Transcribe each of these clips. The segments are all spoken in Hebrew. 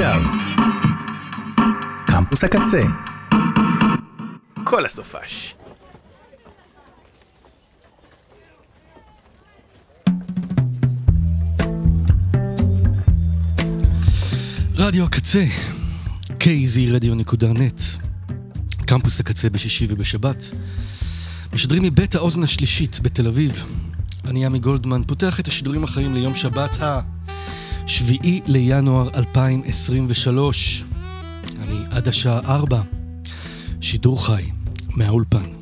ועכשיו, קמפוס הקצה. כל הסופש. רדיו הקצה, kzradio.net, קמפוס הקצה בשישי ובשבת. משדרים מבית האוזן השלישית בתל אביב. אני עמי גולדמן, פותח את השידורים החיים ליום שבת ה-7 לינואר 2023. אני עד השעה 4, שידור חי מהאולפן.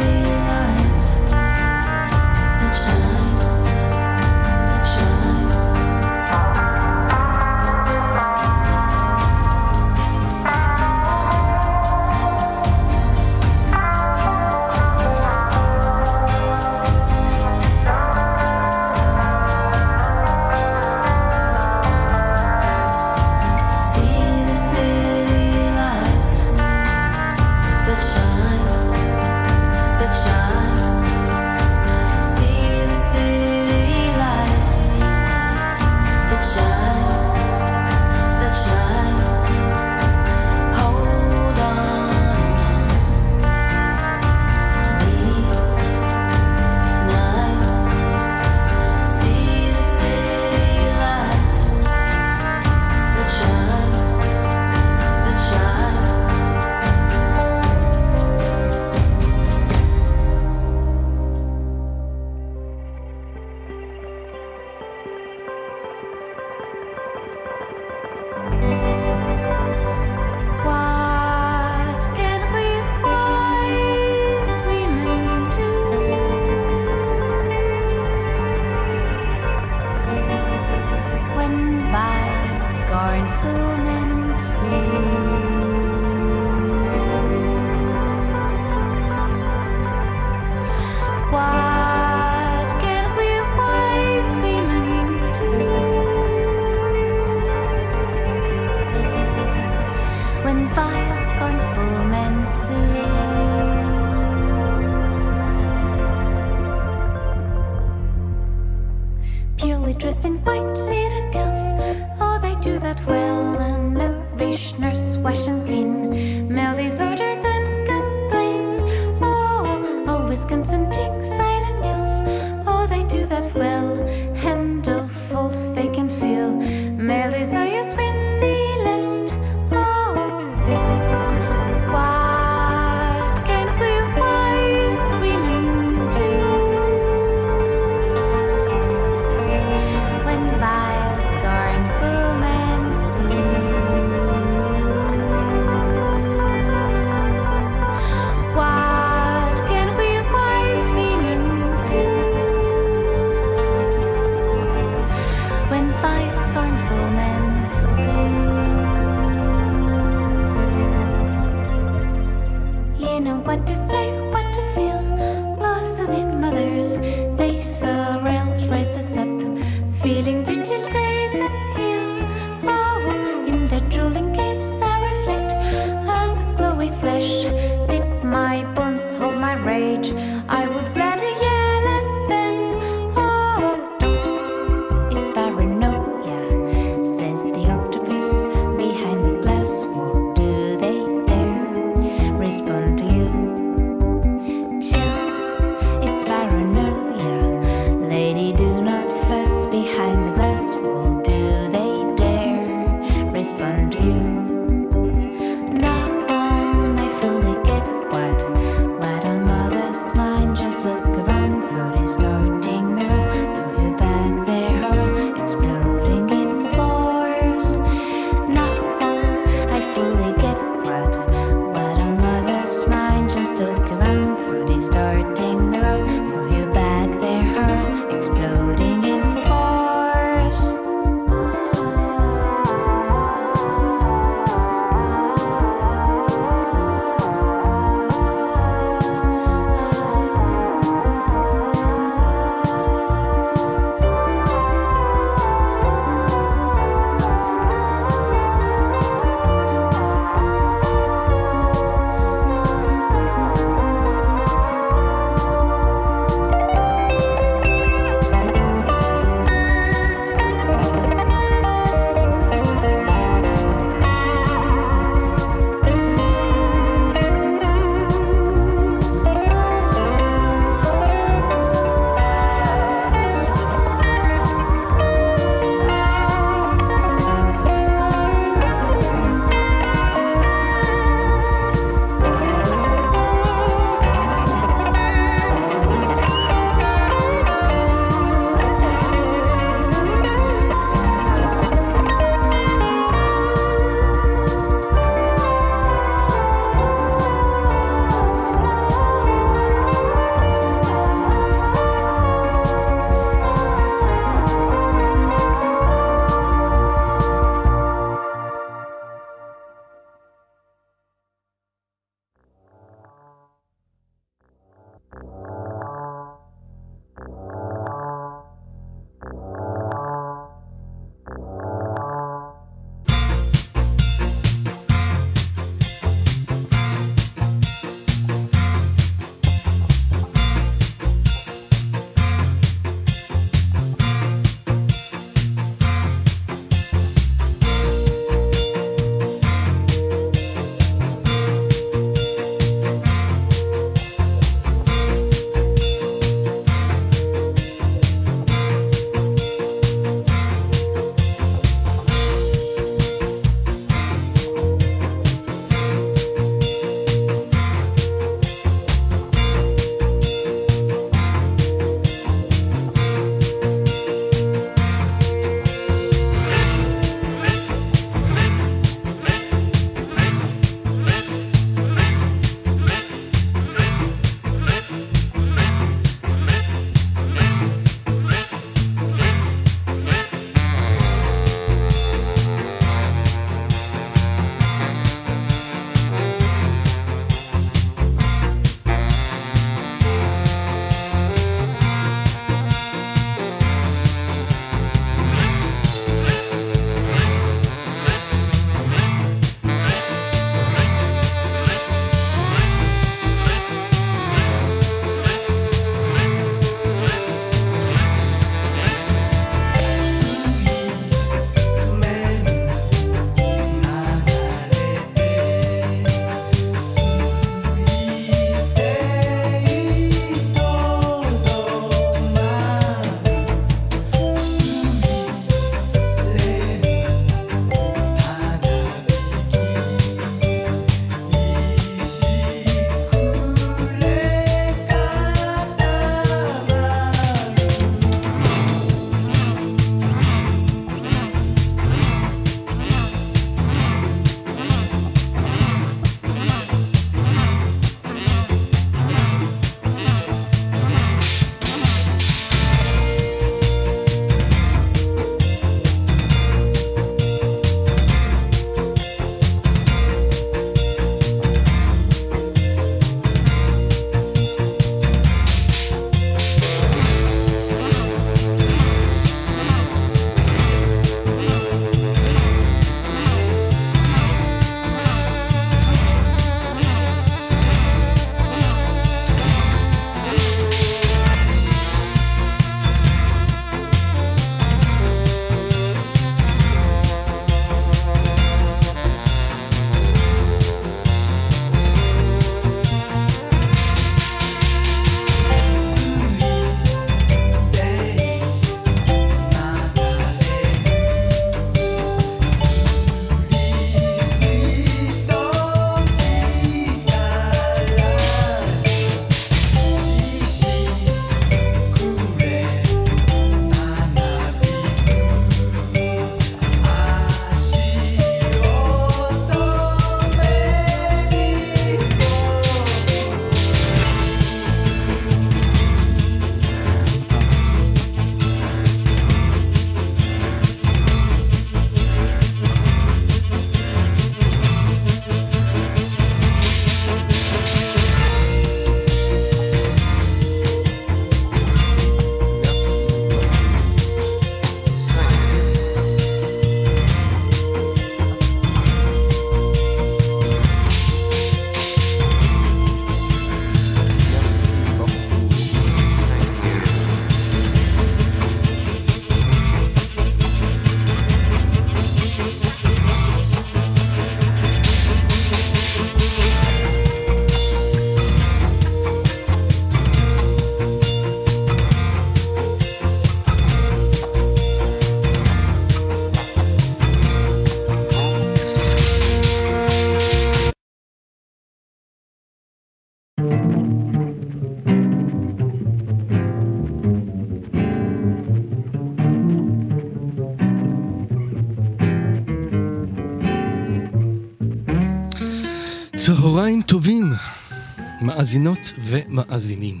מאזינות ומאזינים.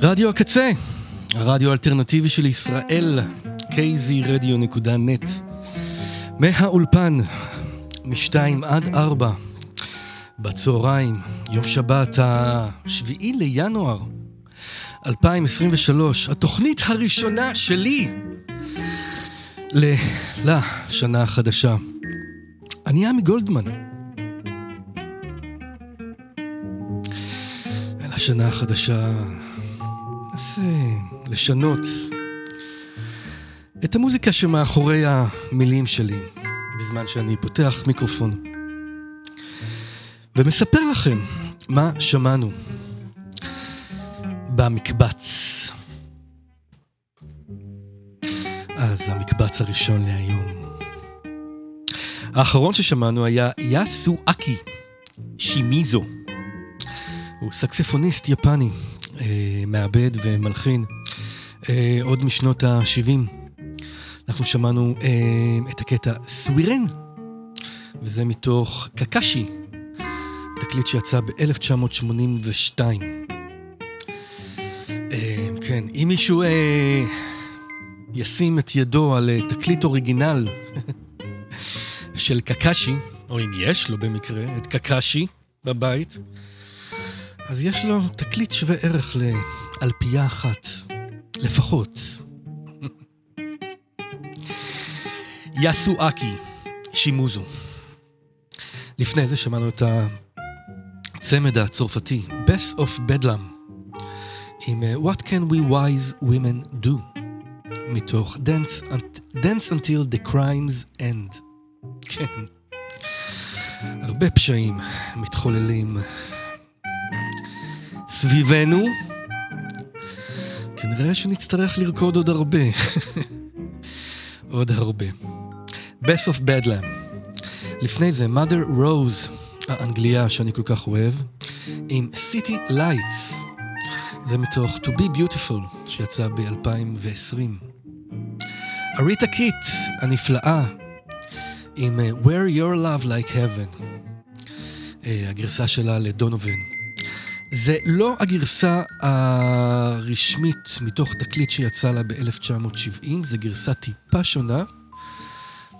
רדיו הקצה, הרדיו האלטרנטיבי של ישראל, kzradio.net. מהאולפן, מ-2 עד 4, בצהריים, יום שבת ה-7 לינואר 2023, התוכנית הראשונה שלי לשנה החדשה. אני עמי גולדמן. ולשנה החדשה ננסה לשנות את המוזיקה שמאחורי המילים שלי, בזמן שאני פותח מיקרופון. ומספר לכם מה שמענו במקבץ. אז המקבץ הראשון להיום. האחרון ששמענו היה יאסו אקי שימיזו. הוא סקספוניסט יפני, אה, מעבד ומלחין, אה, עוד משנות ה-70. אנחנו שמענו אה, את הקטע סווירן, וזה מתוך קקשי, תקליט שיצא ב-1982. אה, כן, אם מישהו אה, ישים את ידו על אה, תקליט אוריגינל של קקשי, או אם יש לו במקרה את קקשי בבית, אז יש לו תקליט שווה ערך לאלפייה אחת, לפחות. יאסואקי שימוזו. לפני זה שמענו את הצמד הצרפתי, Best of Bedlam, עם uh, What Can We Wise Women Do, מתוך Dance, Dance Until the Crimes End. כן. הרבה פשעים מתחוללים סביבנו. כנראה שנצטרך לרקוד עוד הרבה. עוד הרבה. Best of Badlam. לפני זה, mother rose, האנגליה שאני כל כך אוהב, עם City Lights. זה מתוך To Be Beautiful, שיצא ב-2020. אריטה קיט, הנפלאה, עם uh, Where Your Love Like Heaven, uh, הגרסה שלה לדונובן. זה לא הגרסה הרשמית מתוך תקליט שיצא לה ב-1970, זו גרסה טיפה שונה.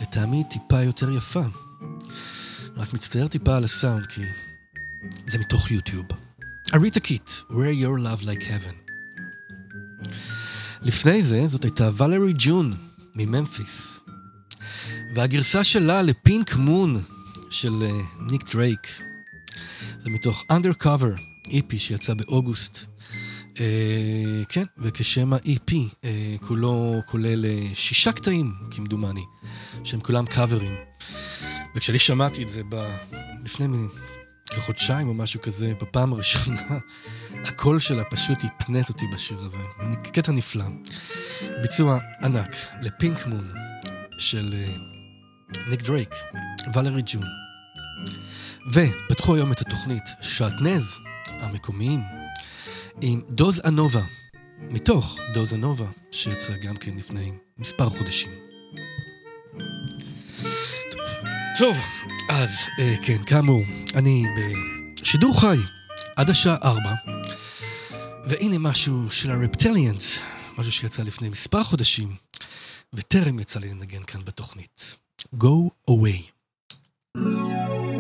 לטעמי טיפה יותר יפה. רק מצטער טיפה על הסאונד, כי זה מתוך יוטיוב. ארתה קיט, Wear Your Love Like Heaven. לפני זה, זאת הייתה ולרי ג'ון מממפיס. והגרסה שלה ל Pink Moon של אה, ניק דרייק. זה מתוך Undercover, EP שיצא באוגוסט. אה, כן, וכשם ה-EP, uh, כולו כולל uh, שישה קטעים, כמדומני. שהם כולם קאברים. וכשאני שמעתי את זה ב... לפני כחודשיים או משהו כזה, בפעם הראשונה, הקול שלה פשוט הפנט אותי בשיר הזה. קטע נפלא. ביצוע ענק לפינק מון של ניק דרייק, ולרי ג'ון. ופתחו היום את התוכנית שעטנז המקומיים עם דוז אנובה, מתוך דוז אנובה, שיצא גם כן לפני מספר חודשים. טוב, אז אה, כן, כאמור, אני בשידור חי עד השעה ארבע, והנה משהו של הרפטליאנס, משהו שיצא לפני מספר חודשים, וטרם יצא לי לנגן כאן בתוכנית. Go away. Thank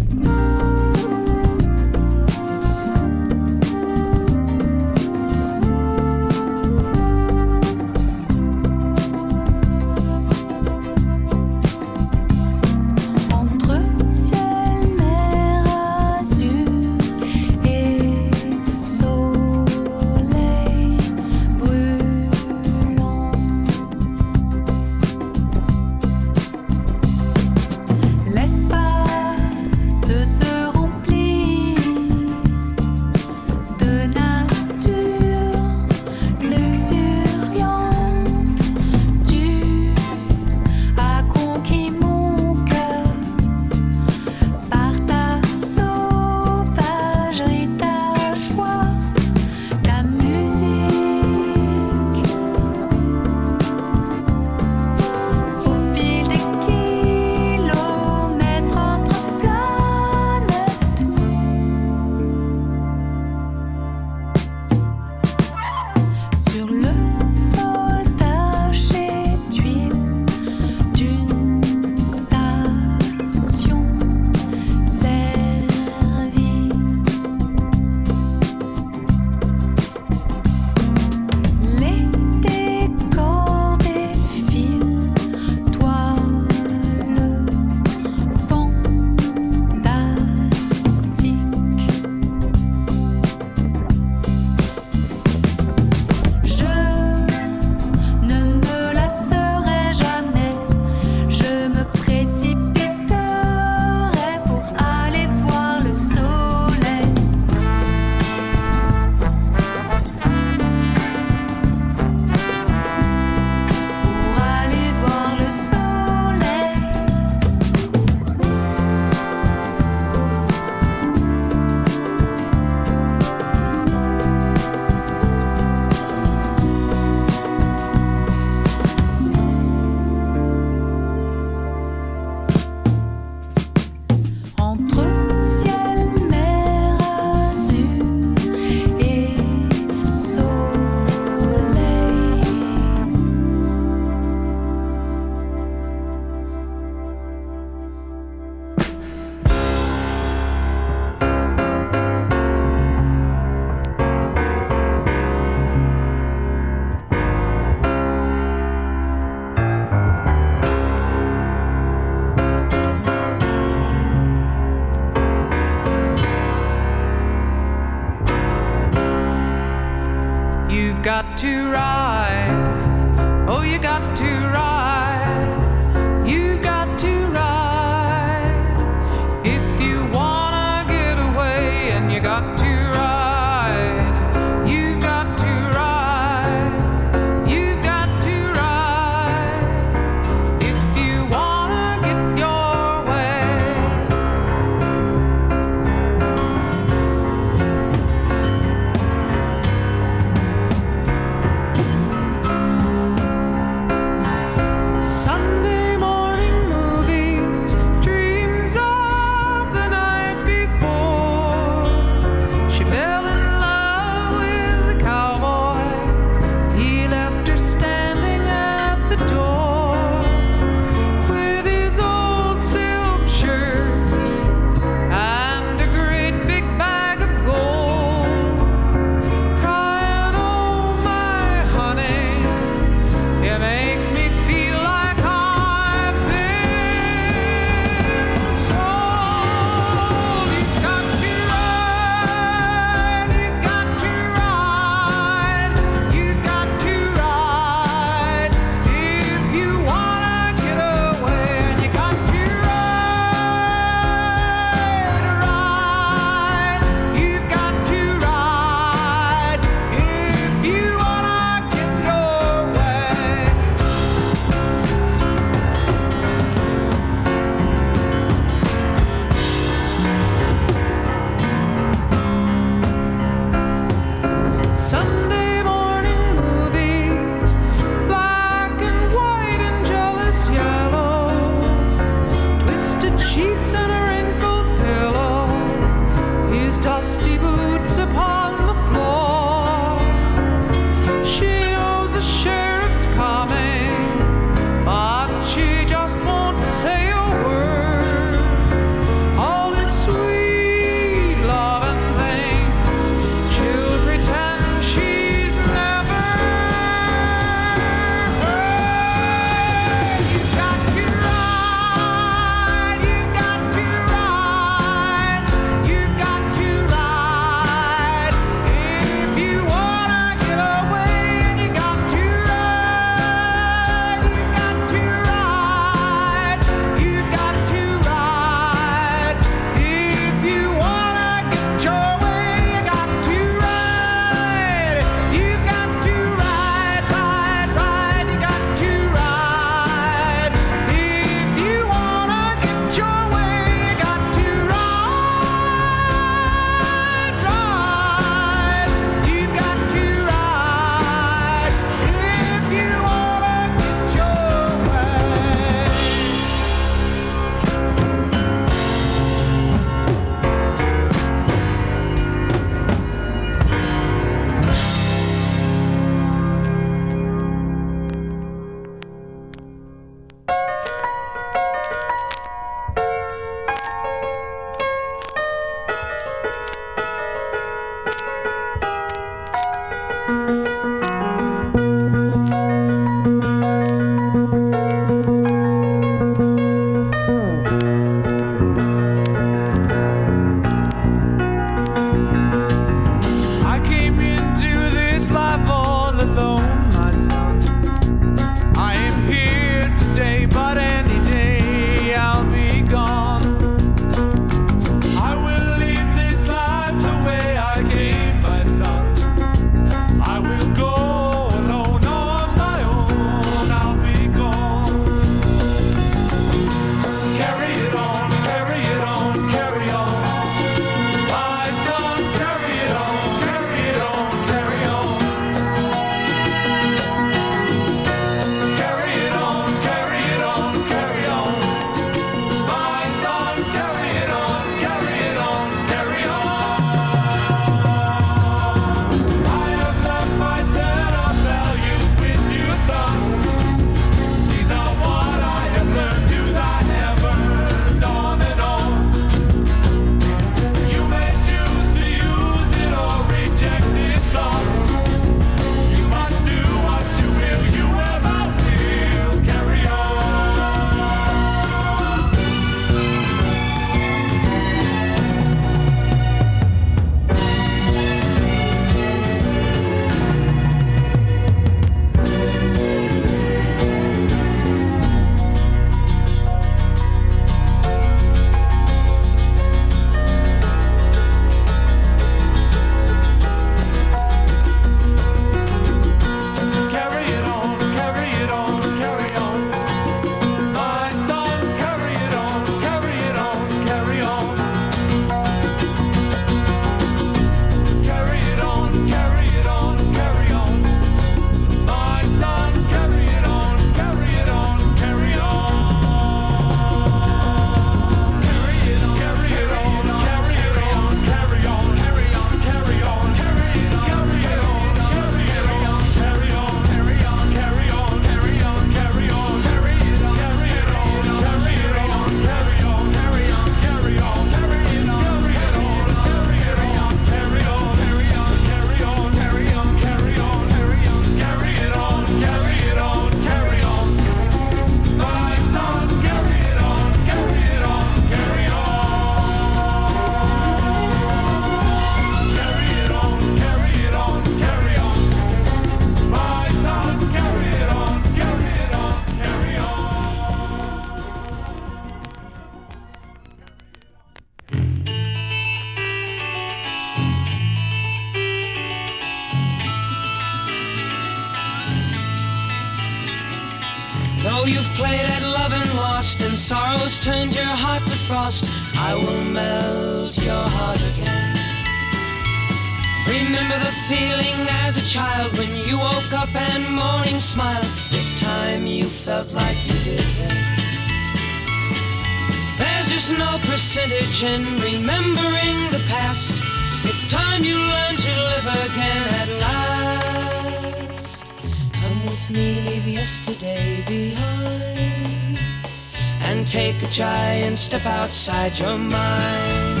take a giant step outside your mind.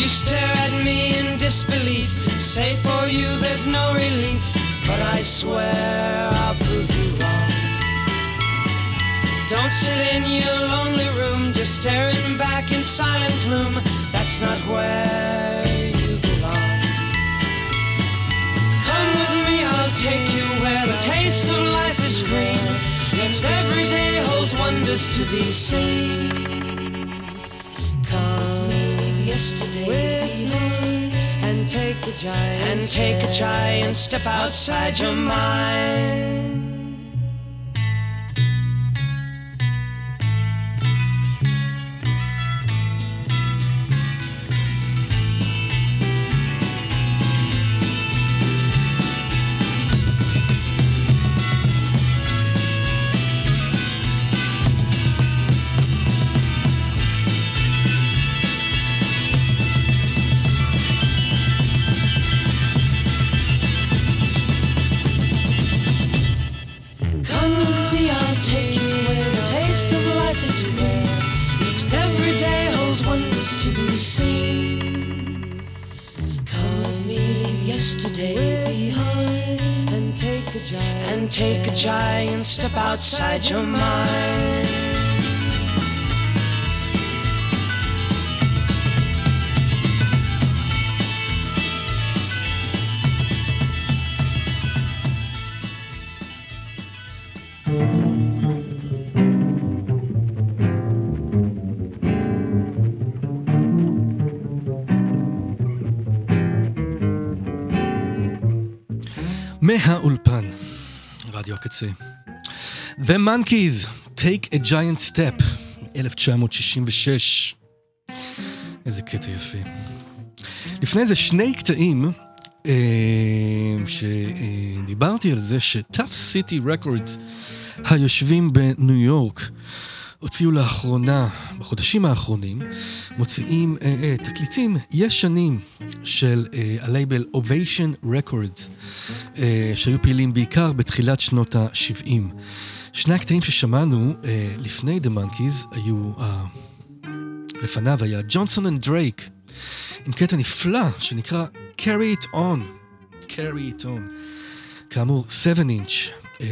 You stare at me in disbelief, say for you there's no relief, but I swear I'll prove you wrong. Don't sit in your lonely room, just staring back in silent gloom. That's not where you belong. Come with me, I'll take you where the taste of life is green, and every day holds wonders to be seen. Come with me, leave yesterday and take a giant and take a giant step outside your mind. Outside your mind. מהאולפן, רדיו הקצה. The Monkeys, Take a Giant Step, 1966. איזה קטע יפה. לפני זה שני קטעים אה, שדיברתי על זה ש-Tough City Records היושבים בניו יורק הוציאו לאחרונה, בחודשים האחרונים, מוציאים אה, אה, תקליטים ישנים של אה, הלייבל Ovation Records, אה, שהיו פעילים בעיקר בתחילת שנות ה-70. שני הקטעים ששמענו אה, לפני The Monkeys היו, אה, לפניו היה Johnson and Drake, עם קטע נפלא שנקרא Carry It On. Carry It On. כאמור, 7 inch, אה,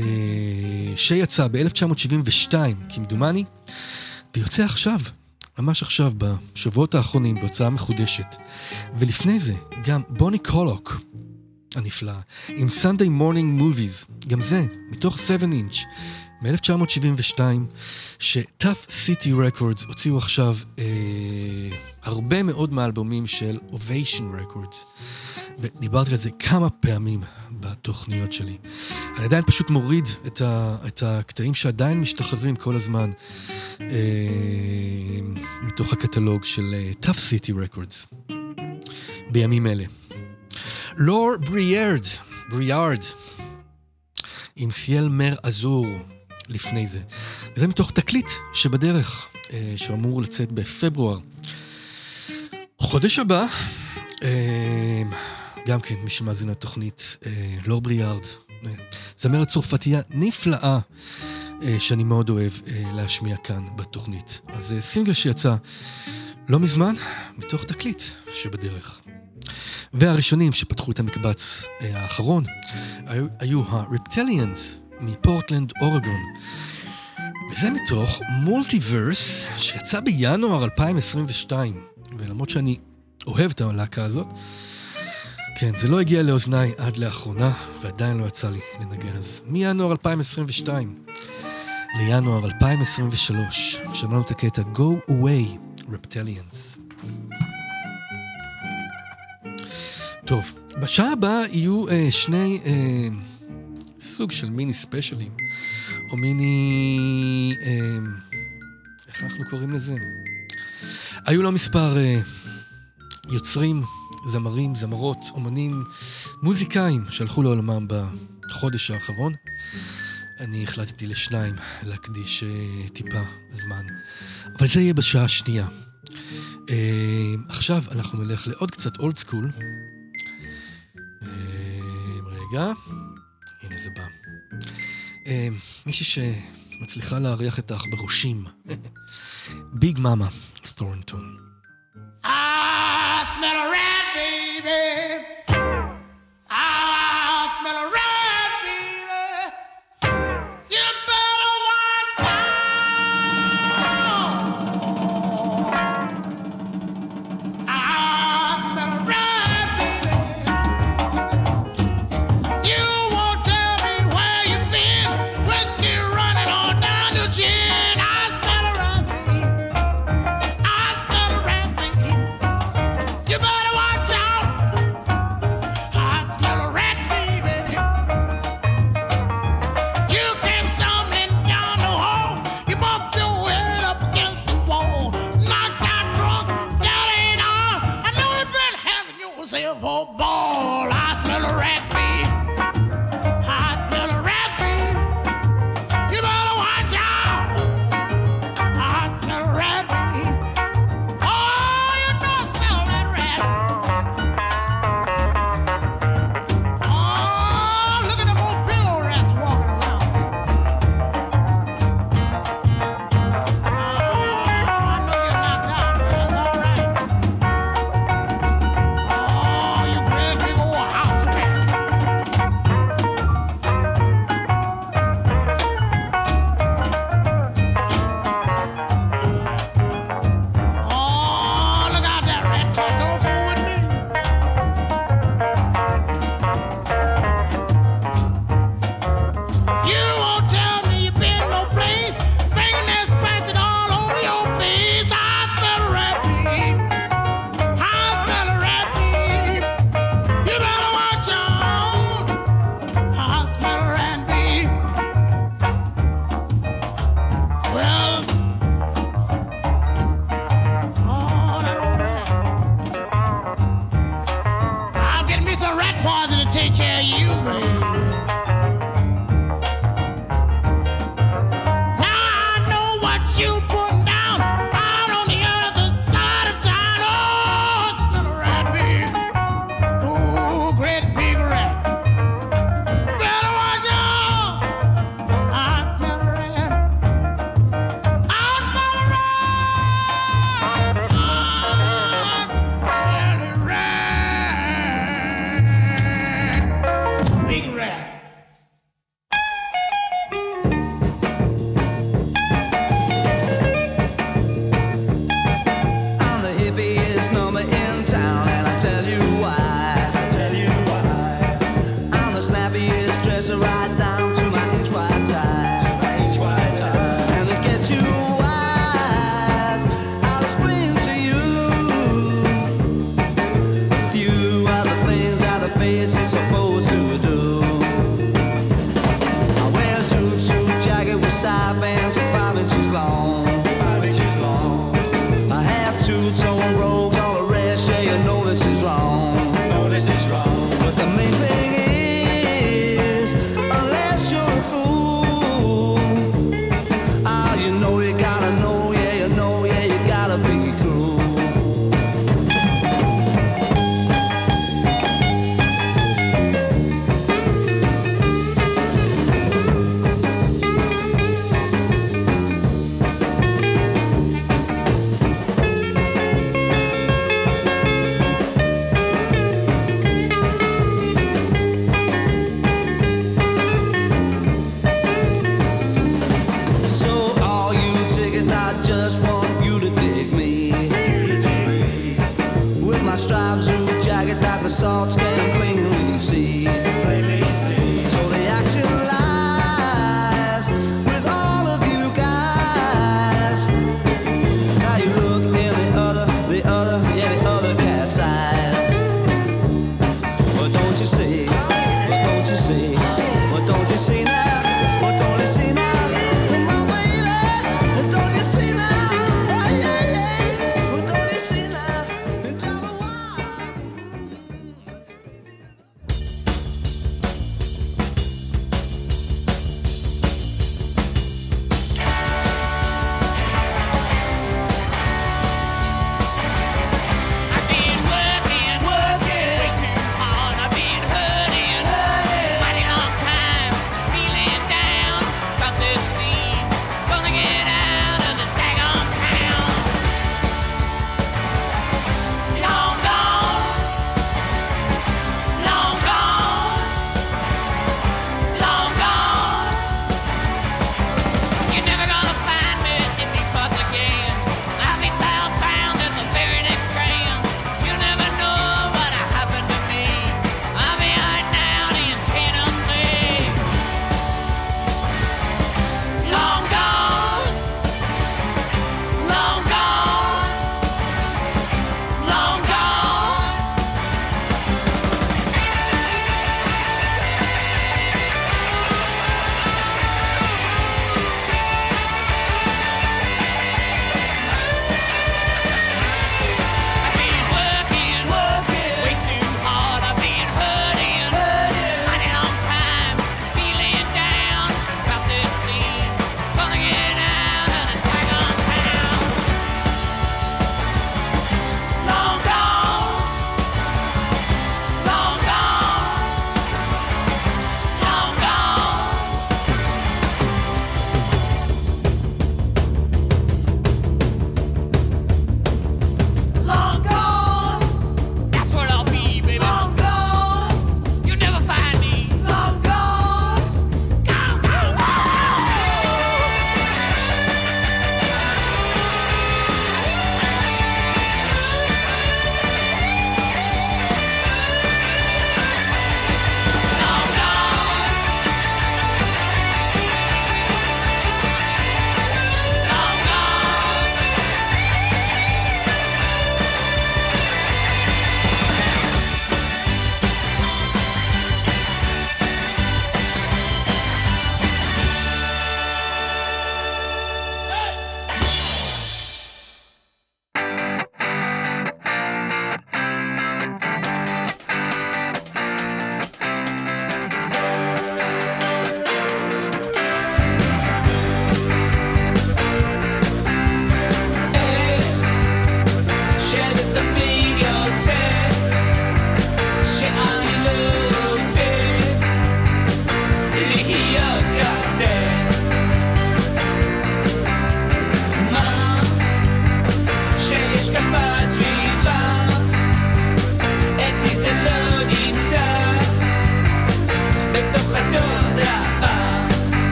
שיצא ב-1972, כמדומני, ויוצא עכשיו, ממש עכשיו, בשבועות האחרונים, בהוצאה מחודשת. ולפני זה, גם בוני קולוק, הנפלא, עם Sunday Morning Movies, גם זה, מתוך 7 inch, מ-1972, ש-Tough City Records הוציאו עכשיו אה, הרבה מאוד מהאלבומים של Ovation Records. ודיברתי על זה כמה פעמים בתוכניות שלי. אני עדיין פשוט מוריד את, ה, את הקטעים שעדיין משתחררים כל הזמן אה, מתוך הקטלוג של אה, Tough City Records בימים אלה. לור בריארד, בריארד, עם סיאל מר אזור לפני זה. וזה מתוך תקליט שבדרך, אה, שאמור לצאת בפברואר. חודש הבא, אה, גם כן, מי שמאזין לתוכנית, אה, לור בריארד, אה, זמרת צרפתייה נפלאה, אה, שאני מאוד אוהב אה, להשמיע כאן בתוכנית. אז זה סינגל שיצא לא מזמן, מתוך תקליט שבדרך. והראשונים שפתחו את המקבץ אה, האחרון היו ה-Reptilians מפורטלנד, אורגון. וזה מתוך מולטיברס שיצא בינואר 2022. ולמרות שאני אוהב את הלהקה הזאת, כן, זה לא הגיע לאוזניי עד לאחרונה, ועדיין לא יצא לי לנגן. אז מינואר 2022 לינואר 2023, שמענו את הקטע Go Away, Reptilians. טוב, בשעה הבאה יהיו אה, שני אה, סוג של מיני ספיישלים, או מיני... אה, איך אנחנו קוראים לזה? היו לו מספר אה, יוצרים, זמרים, זמרות, אומנים, מוזיקאים שהלכו לעולמם בחודש האחרון. אני החלטתי לשניים להקדיש אה, טיפה זמן, אבל זה יהיה בשעה השנייה. אה, עכשיו אנחנו נלך לעוד קצת אולד סקול. אה, רגע, זה בא. אה, מישהי שמצליחה להריח את העכברושים. ביג מאמה, תורנטון. I smell a rat, baby. I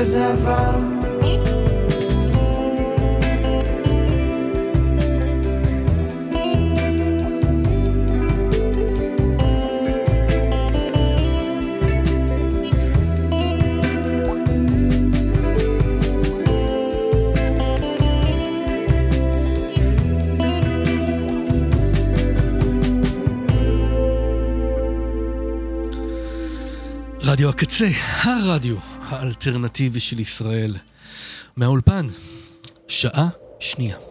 וזה עבר. רדיו הקצה, הרדיו האלטרנטיבי של ישראל. מהאולפן, שעה שנייה.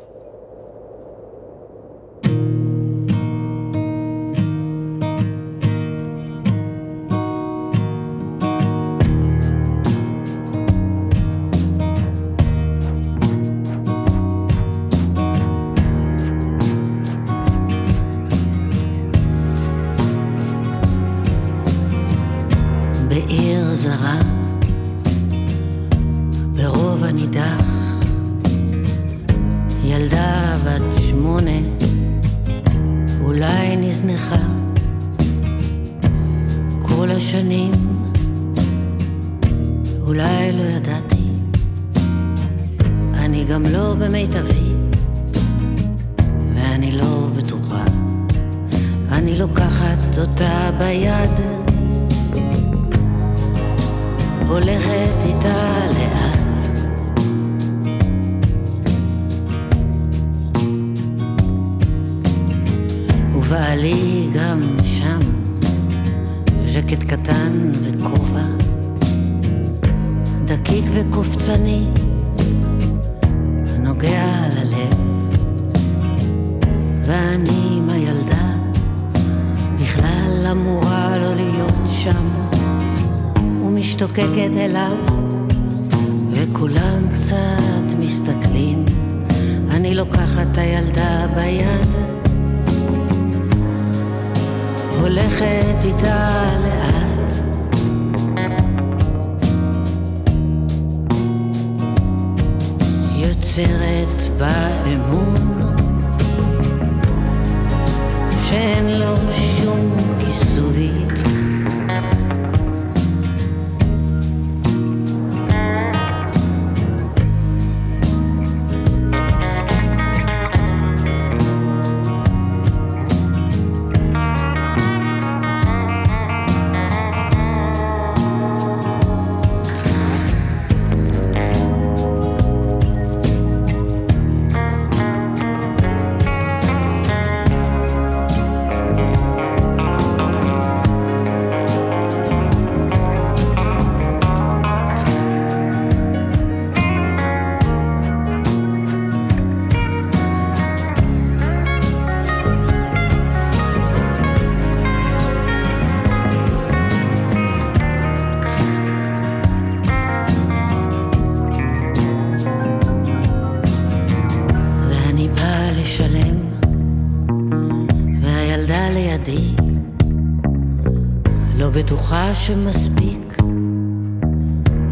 בטוחה שמספיק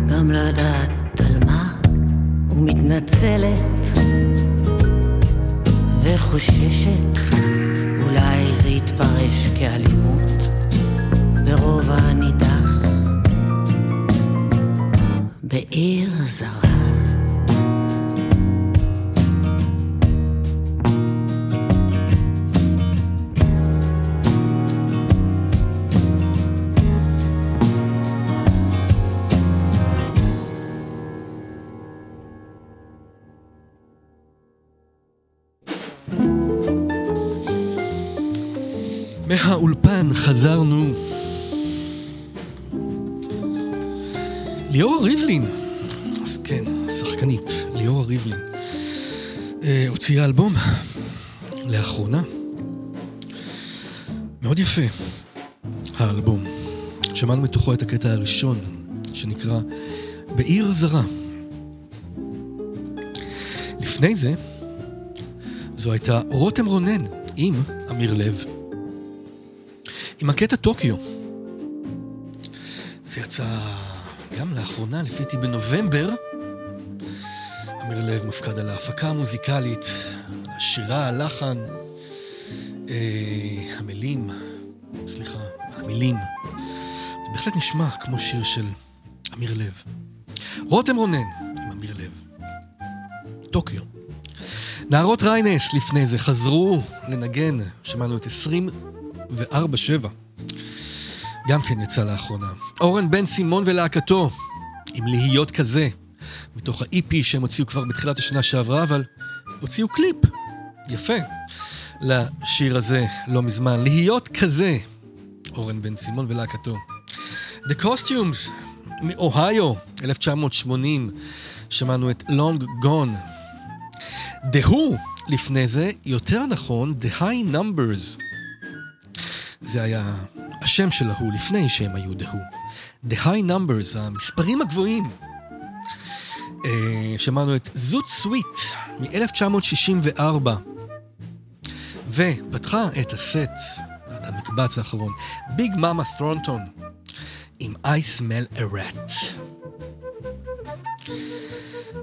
גם לדעת על מה ומתנצלת וחוששת אולי זה יתפרש כאלימות ברוב הנידח בעיר זרה. מהאולפן חזרנו. ליאורה ריבלין, אז כן, השחקנית, ליאורה ריבלין, אה, הוציאה אלבום לאחרונה. מאוד יפה, האלבום. שמענו מתוכו את הקטע הראשון, שנקרא בעיר זרה. לפני זה, זו הייתה רותם רונן עם אמיר לב. עם הקטע טוקיו. זה יצא גם לאחרונה, לפי דעתי בנובמבר. אמיר לב מופקד על ההפקה המוזיקלית, השירה, הלחן, אה, המילים, סליחה, המילים. זה בהחלט נשמע כמו שיר של אמיר לב. רותם רונן עם אמיר לב. טוקיו. נערות ריינס לפני זה חזרו לנגן, שמענו את 24-7. גם כן יצא לאחרונה. אורן בן סימון ולהקתו, עם להיות כזה, מתוך ה-EP שהם הוציאו כבר בתחילת השנה שעברה, אבל הוציאו קליפ, יפה, לשיר הזה לא מזמן. להיות כזה, אורן בן סימון ולהקתו. The Costumes, מאוהיו, 1980, שמענו את Long Gone. The Who, לפני זה, יותר נכון, The High Numbers. זה היה השם של ההוא לפני שהם היו Who. The High Numbers, המספרים הגבוהים. אה, שמענו את זוט סוויט מ-1964, ופתחה את הסט, את המקבץ האחרון, ביג מאמה ת'רונטון, עם I smell a rat.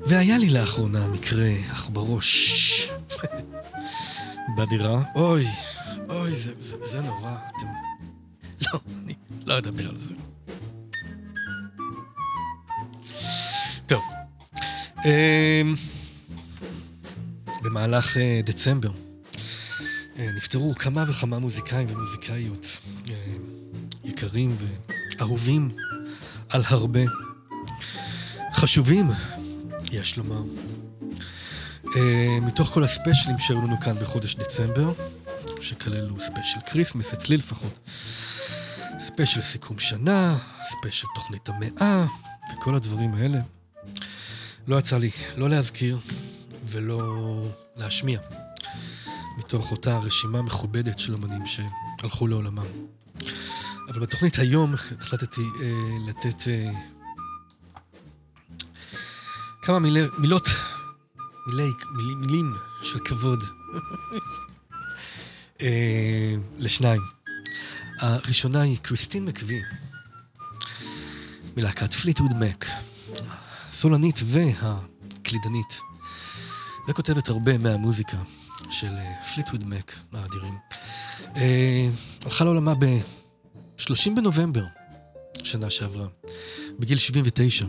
והיה לי לאחרונה מקרה אך בראש בדירה. אוי, אוי, זה, זה, זה נורא. אתם... לא, אני לא אדבר על זה. טוב. אמ, במהלך אה, דצמבר אה, נפטרו כמה וכמה מוזיקאים ומוזיקאיות אה, יקרים ואהובים על הרבה. חשובים, יש לומר. מתוך כל הספיישלים שהיו לנו כאן בחודש דצמבר, שכללו ספיישל Christmas, אצלי לפחות, ספיישל סיכום שנה, ספיישל תוכנית המאה, וכל הדברים האלה. לא יצא לי לא להזכיר ולא להשמיע מתוך אותה רשימה מכובדת של אמנים שהלכו לעולמם. אבל בתוכנית היום החלטתי אה, לתת אה, כמה מילי, מילות, מילי, מילים, מילים של כבוד אה, לשניים. הראשונה היא קריסטין מקווי, מלהקת פליטווד מק. הסולנית והקלידנית, וכותבת הרבה מהמוזיקה של פליטווד מק האדירים. אה, הלכה לעולמה ב-30 בנובמבר שנה שעברה, בגיל 79.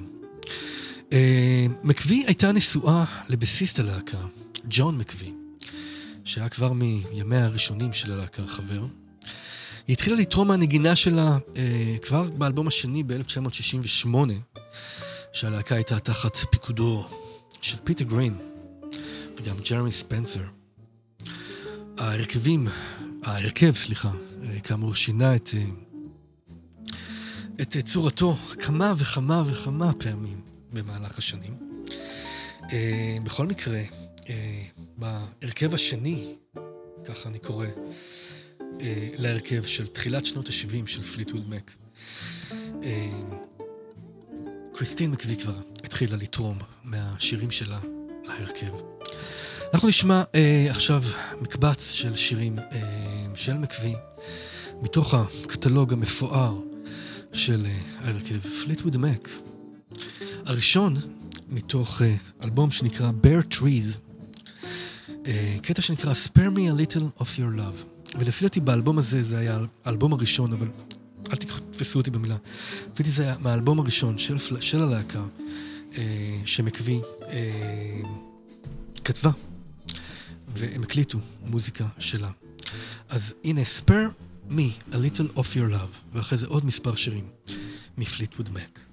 אה, מקווי הייתה נשואה לבסיסט הלהקה, ג'ון מקווי, שהיה כבר מימיה הראשונים של הלהקה חבר. היא התחילה לתרום מהנגינה שלה אה, כבר באלבום השני ב-1968. שהלהקה הייתה תחת פיקודו של פיטר גרין וגם ג'רמי ספנסר. ההרכבים, ההרכב, סליחה, כאמור שינה את, את צורתו כמה וכמה וכמה פעמים במהלך השנים. בכל מקרה, בהרכב השני, ככה אני קורא, להרכב של תחילת שנות ה-70 של פליטווד מק. קריסטין מקווי כבר התחילה לתרום מהשירים שלה להרכב. אנחנו נשמע אה, עכשיו מקבץ של שירים אה, של מקווי, מתוך הקטלוג המפואר של אה, ההרכב פליטווד מק. הראשון מתוך אה, אלבום שנקרא Bear Trees, אה, קטע שנקרא Spare me a little of your love. ולפי דעתי באלבום הזה, זה היה האלבום הראשון, אבל אל תתפסו אותי במילה. לפי דעתי זה היה מהאלבום הראשון של, של הלהקה, אה, שמקווי אה, כתבה, והם הקליטו מוזיקה שלה. אז הנה, Spare me a little of your love, ואחרי זה עוד מספר שירים מפליטווד מק.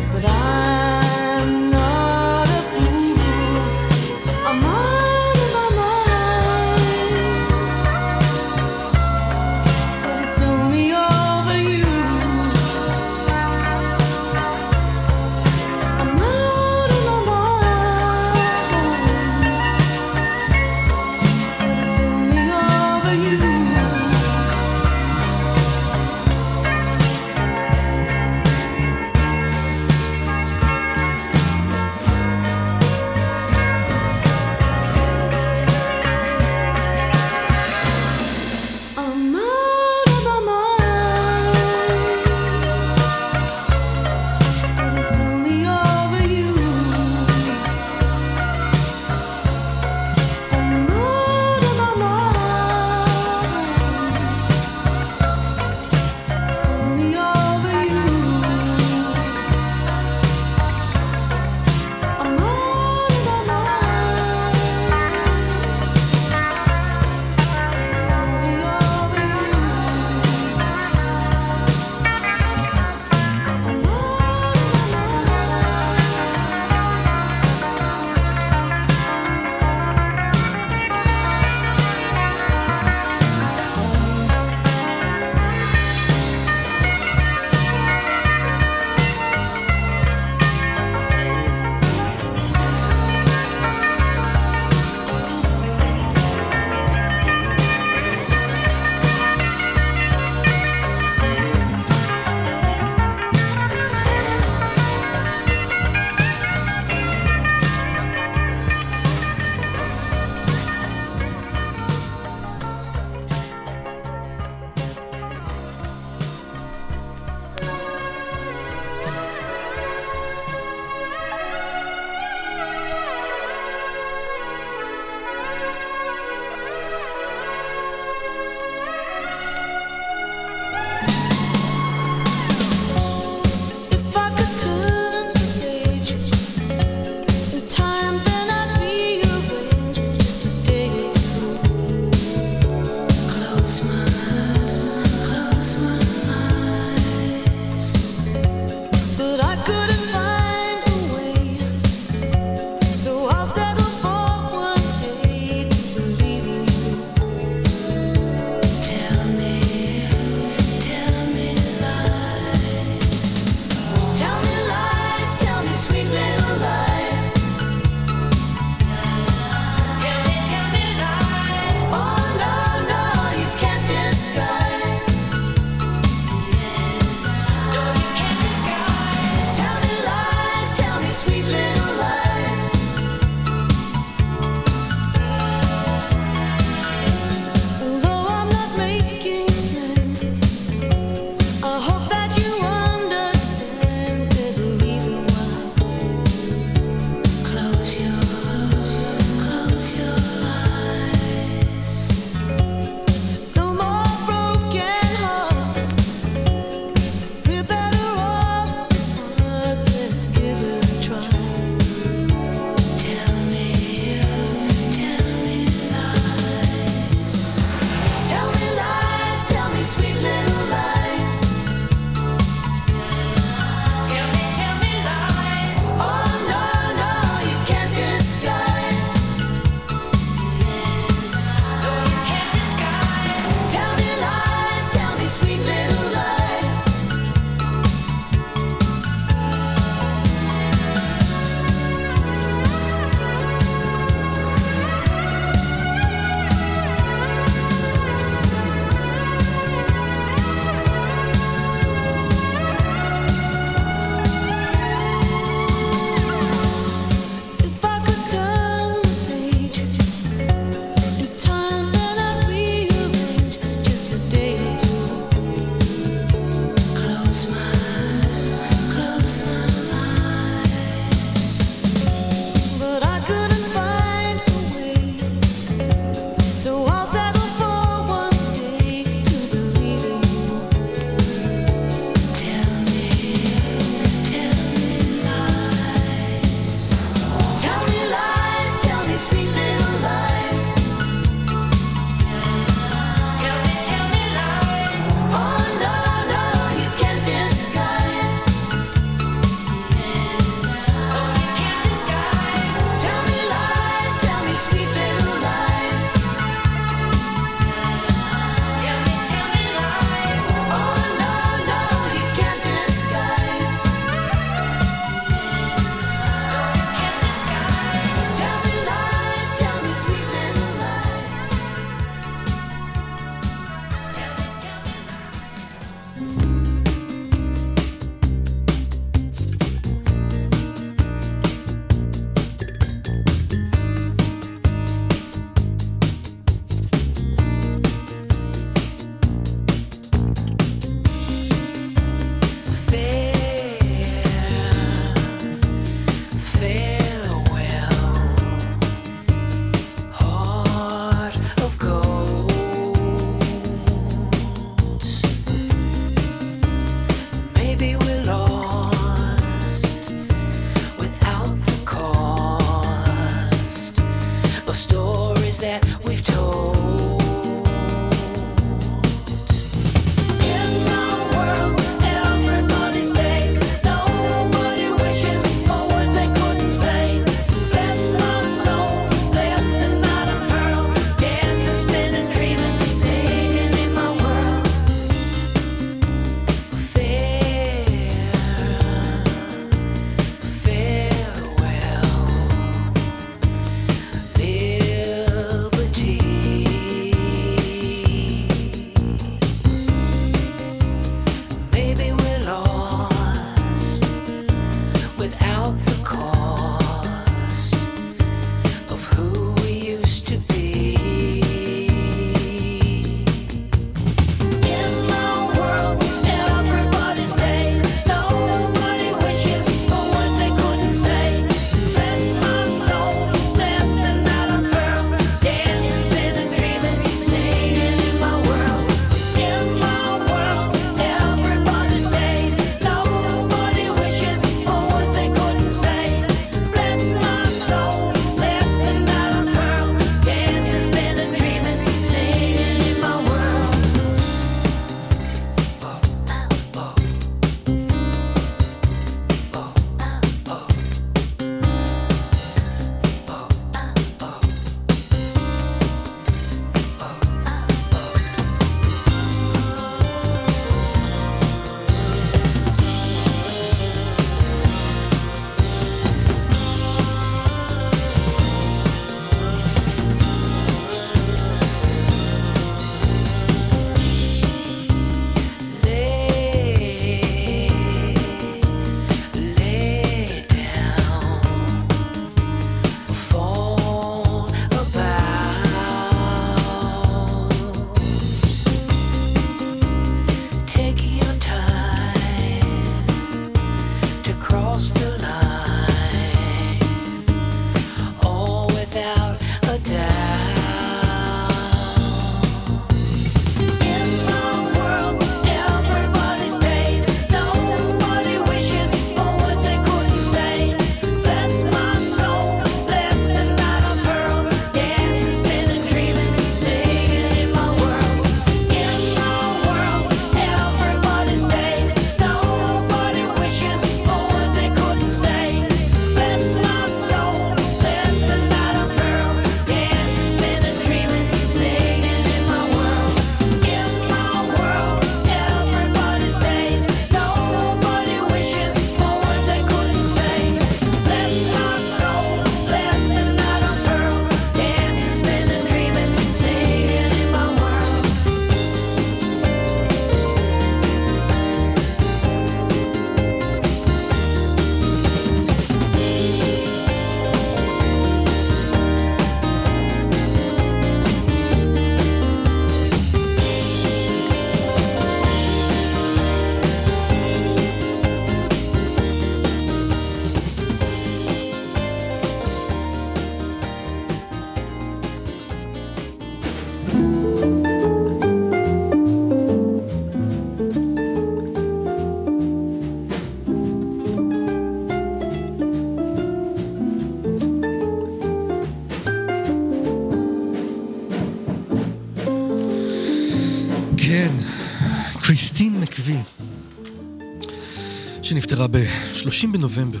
שנפטרה ב-30 בנובמבר,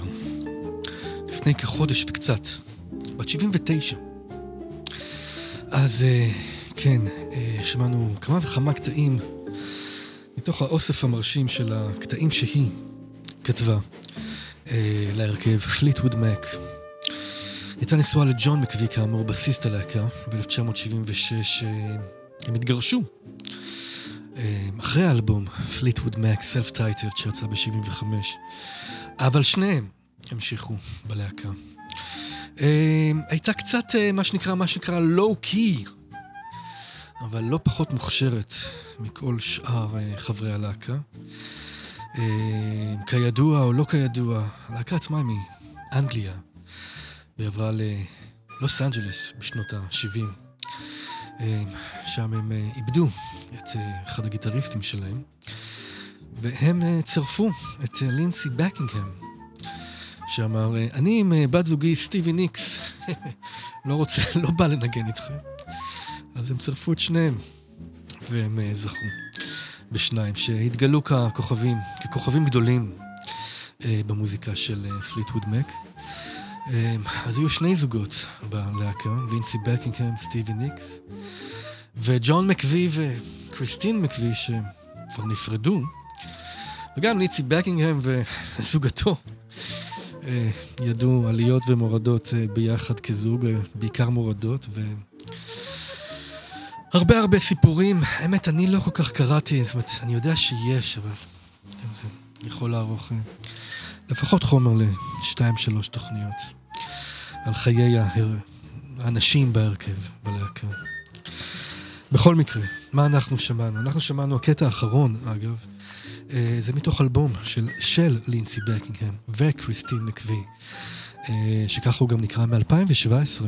לפני כחודש וקצת, בת 79. אז אה, כן, אה, שמענו כמה וכמה קטעים מתוך האוסף המרשים של הקטעים שהיא כתבה אה, להרכב פליטווד מק. הייתה נשואה לג'ון מקווי כאמור, בסיסט הלהקה, ב-1976 אה, הם התגרשו. אחרי האלבום, פליטווד מק, self-titled, שיצא ב-75. אבל שניהם המשיכו בלהקה. אה, הייתה קצת אה, מה שנקרא, מה שנקרא low-key, אבל לא פחות מוכשרת מכל שאר אה, חברי הלהקה. כידוע או לא כידוע, הלהקה עצמה היא מאנגליה, והיא עברה ללוס אנג'לס בשנות ה-70. אה, שם הם איבדו את אה, אחד הגיטריסטים שלהם, והם אה, צירפו את אה, לינסי בקינגהם, שאמר, אני עם בת זוגי סטיבי ניקס, לא רוצה, לא בא לנגן איתכם. אז הם צירפו את שניהם, והם זכו בשניים, שהתגלו ככוכבים, ככוכבים גדולים במוזיקה של פליטווד מק. אז היו שני זוגות בלהקה, לינסי בקינגהם, סטיבי ניקס, וג'ון מקווי וקריסטין מקווי שכבר נפרדו, וגם ליצי בקינגהם וזוגתו אה, ידעו עליות ומורדות אה, ביחד כזוג, אה, בעיקר מורדות, ו... הרבה הרבה סיפורים. האמת, אני לא כל כך קראתי, זאת אומרת, אני יודע שיש, אבל כן, זה יכול לערוך לפחות חומר לשתיים שלוש תוכניות על חיי. האנשים בהרכב, בלהקה. בכל מקרה, מה אנחנו שמענו? אנחנו שמענו, הקטע האחרון, אגב, אה, זה מתוך אלבום של, של לינסי בקינגהם וקריסטין מקווי, אה, שככה הוא גם נקרא מ-2017.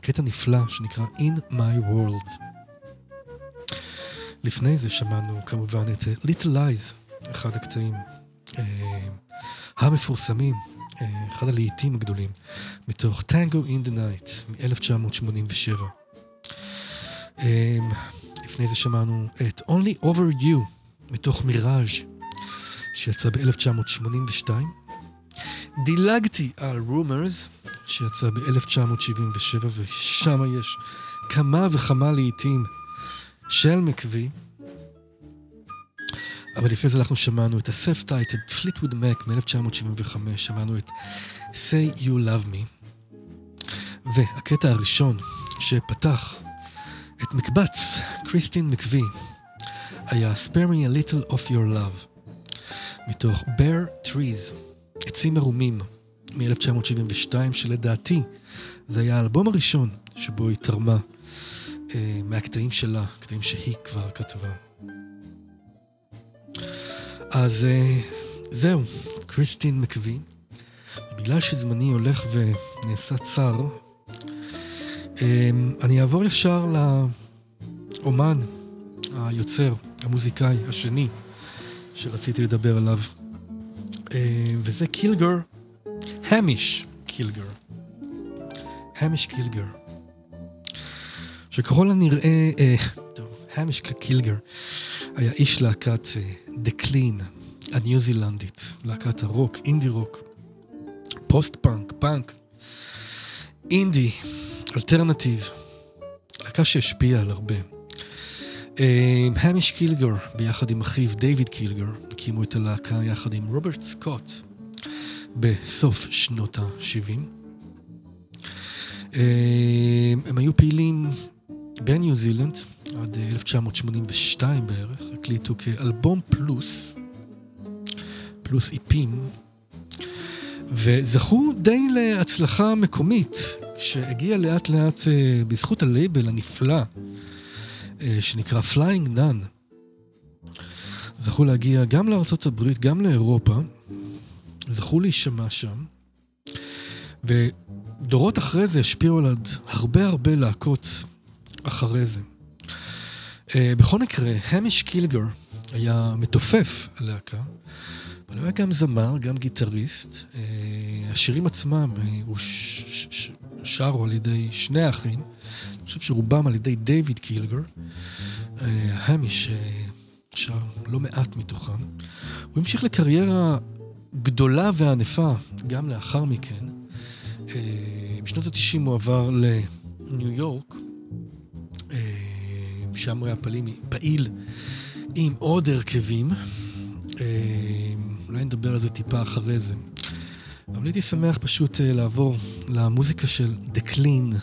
קטע נפלא שנקרא In My World. לפני זה שמענו כמובן את אה, Little Lies, אחד הקטעים אה, המפורסמים, אחד הלהיטים הגדולים, מתוך Tango in the Night מ-1987. אה, לפני זה שמענו את Only Over You מתוך מיראז' שיצא ב-1982. דילגתי על Rumors שיצא ב-1977 ושם יש כמה וכמה לעיתים של מקווי. אבל לפני זה אנחנו שמענו את ה-self-titled Fleetwood Mac מ-1975, שמענו את Say You Love Me. והקטע הראשון שפתח את מקבץ קריסטין מקווי היה Spare me a little of your love מתוך Bare Trees, עצים מרומים מ-1972, שלדעתי זה היה האלבום הראשון שבו היא תרמה אה, מהקטעים שלה, קטעים שהיא כבר כתבה. אז אה, זהו, קריסטין מקווי. בגלל שזמני הולך ונעשה צר, אני אעבור ישר לאומן, היוצר, המוזיקאי השני שרציתי לדבר עליו, אה, וזה קילגר, המיש קילגר. המיש קילגר. שככל הנראה, אה, טוב, המיש קילגר היה איש להקת אה, The Clean הניו זילנדית, להקת הרוק, אינדי רוק, פוסט פאנק, פאנק, אינדי, אלטרנטיב, להקה שהשפיעה על הרבה. אה, המיש קילגר, ביחד עם אחיו דייוויד קילגר, הקימו את הלהקה יחד עם רוברט סקוט בסוף שנות ה-70. הם היו פעילים בניו זילנד עד 1982 בערך, הקליטו כאלבום פלוס, פלוס איפים, וזכו די להצלחה מקומית, שהגיע לאט לאט בזכות הלייבל הנפלא שנקרא Flying Nun. זכו להגיע גם לארצות הברית, גם לאירופה, זכו להישמע שם, ודורות אחרי זה השפיעו על עוד הרבה הרבה להקות אחרי זה. Uh, בכל מקרה, המיש קילגר היה מתופף הלהקה, אבל הוא היה גם זמר, גם גיטריסט. Uh, השירים עצמם uh, שרו על ידי שני האחים, אני חושב שרובם על ידי דיוויד קילגר. Uh, המיש uh, שר לא מעט מתוכם. הוא המשיך לקריירה גדולה וענפה גם לאחר מכן. Uh, בשנות ה-90 הוא עבר לניו יורק. שם הוא היה פעיל, פעיל עם עוד הרכבים. אולי נדבר על זה טיפה אחרי זה. אבל הייתי שמח פשוט לעבור למוזיקה של The Clean.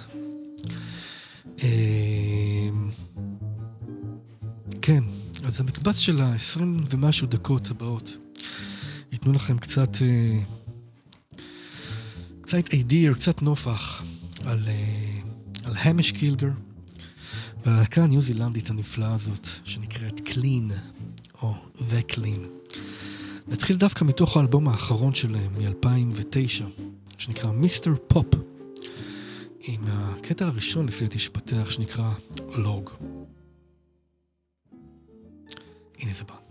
כן, אז המקבץ של ה-20 ומשהו דקות הבאות ייתנו לכם קצת, קצת אידיר, קצת נופח על, על המש קילגר. והלהקה הניו זילנדית הנפלאה הזאת, שנקראת קלין, או The Clean. נתחיל דווקא מתוך האלבום האחרון שלהם, מ-2009, שנקרא מיסטר פופ, עם הקטע הראשון לפי דעתי שפתח, שנקרא לוג. הנה זה בא.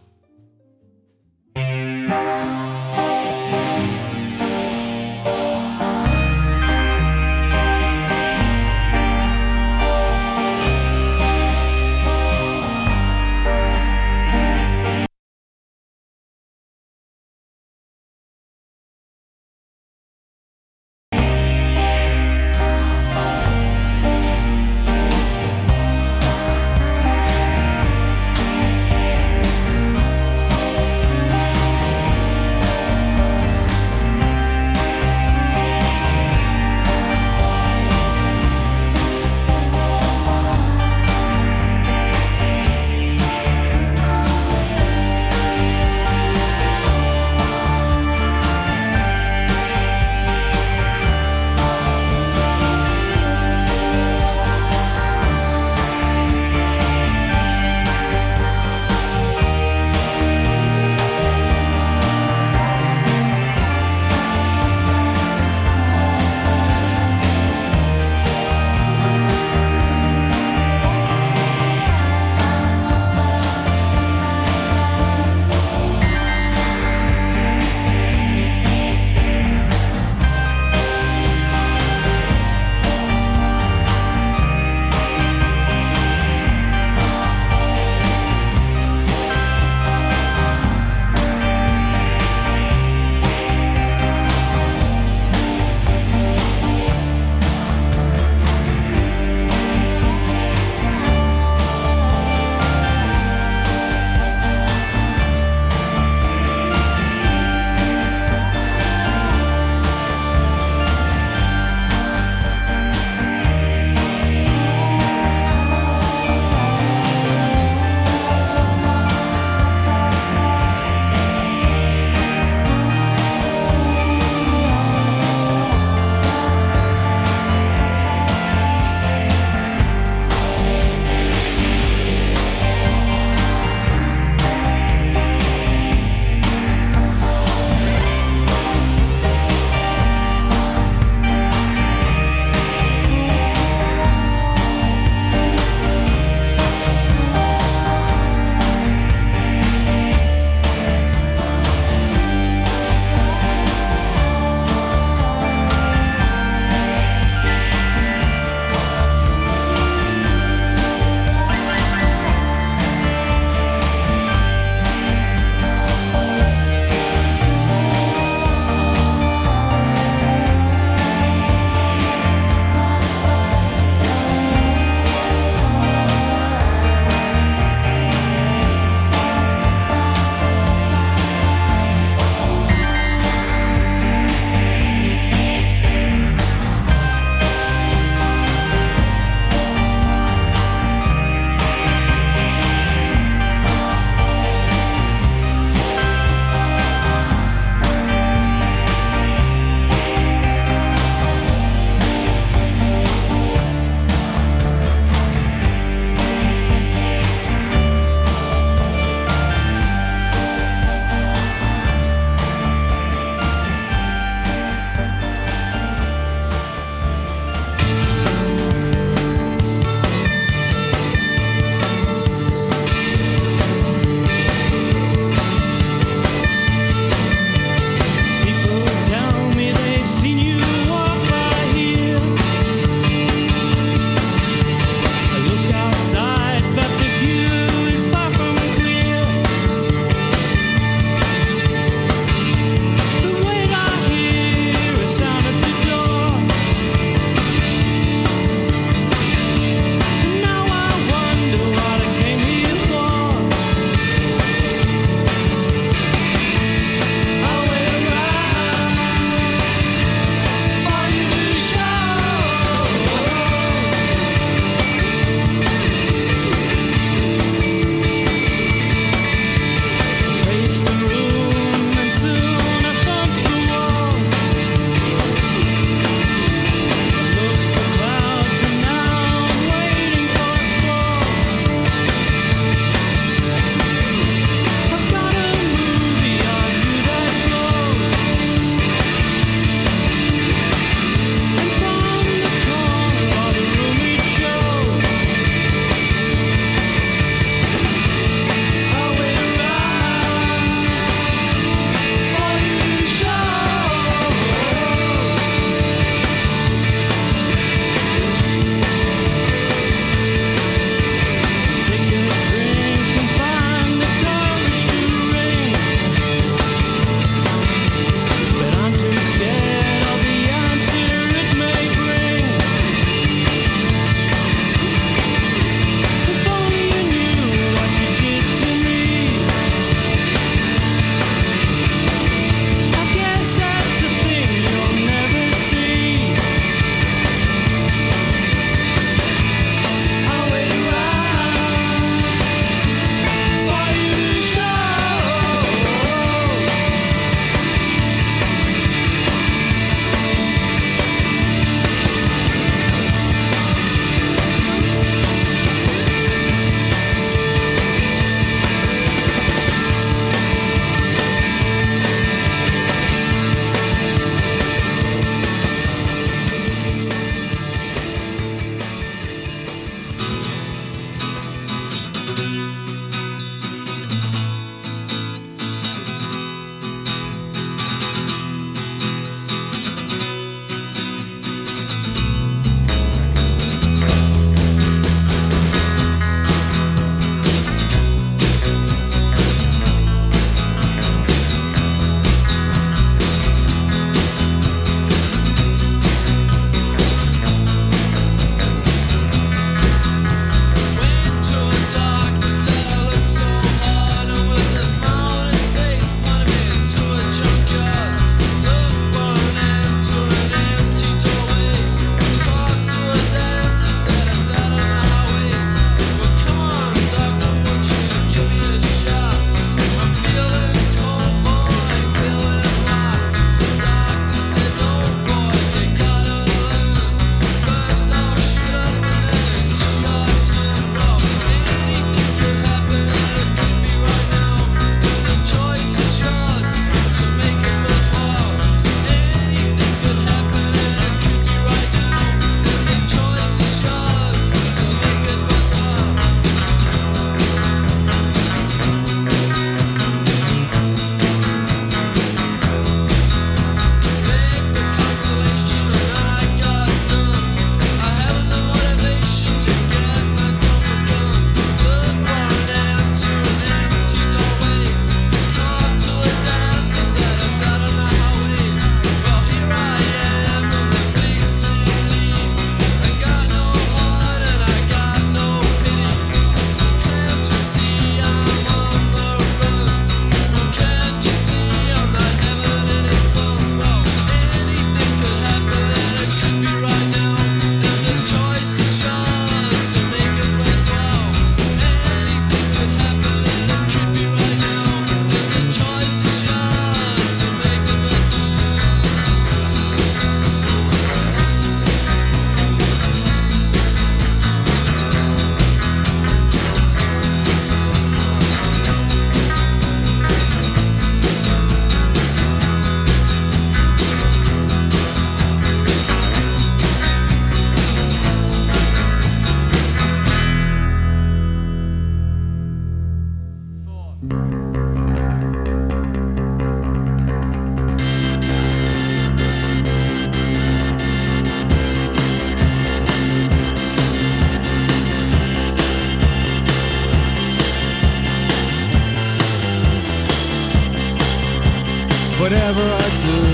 to